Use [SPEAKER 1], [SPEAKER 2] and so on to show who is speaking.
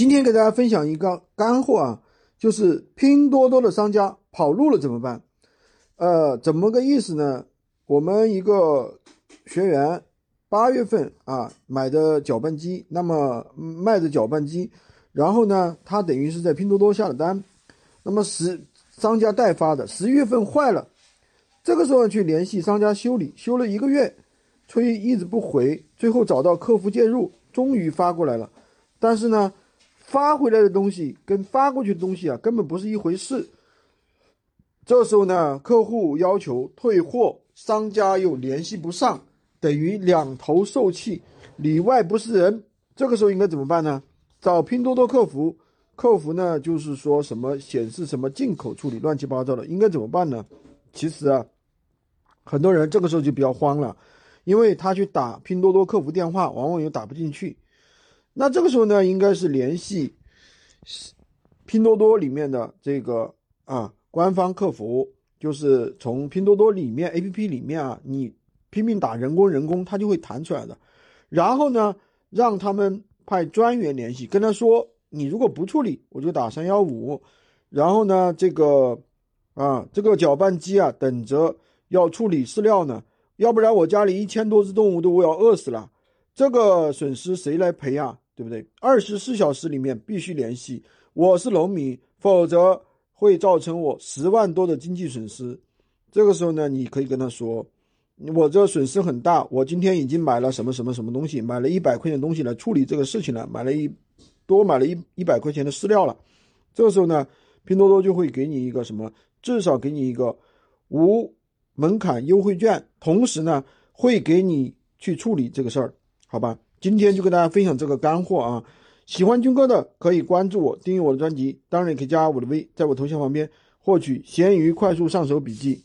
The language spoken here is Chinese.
[SPEAKER 1] 今天给大家分享一个干货啊，就是拼多多的商家跑路了怎么办？呃，怎么个意思呢？我们一个学员八月份啊买的搅拌机，那么卖的搅拌机，然后呢，他等于是在拼多多下了单，那么十商家代发的，十一月份坏了，这个时候去联系商家修理，修了一个月，催一直不回，最后找到客服介入，终于发过来了，但是呢。发回来的东西跟发过去的东西啊，根本不是一回事。这时候呢，客户要求退货，商家又联系不上，等于两头受气，里外不是人。这个时候应该怎么办呢？找拼多多客服，客服呢就是说什么显示什么进口处理，乱七八糟的，应该怎么办呢？其实啊，很多人这个时候就比较慌了，因为他去打拼多多客服电话，往往又打不进去。那这个时候呢，应该是联系拼多多里面的这个啊官方客服，就是从拼多多里面 A P P 里面啊，你拼命打人工人工，它就会弹出来的。然后呢，让他们派专员联系，跟他说，你如果不处理，我就打三幺五。然后呢，这个啊这个搅拌机啊，等着要处理饲料呢，要不然我家里一千多只动物都要饿死了。这个损失谁来赔啊？对不对？二十四小时里面必须联系，我是农民，否则会造成我十万多的经济损失。这个时候呢，你可以跟他说，我这损失很大，我今天已经买了什么什么什么东西，买了一百块钱东西来处理这个事情了，买了一多买了一一百块钱的饲料了。这个时候呢，拼多多就会给你一个什么，至少给你一个无门槛优惠券，同时呢，会给你去处理这个事儿。好吧，今天就跟大家分享这个干货啊！喜欢军哥的可以关注我，订阅我的专辑，当然也可以加我的微，在我头像旁边获取闲鱼快速上手笔记。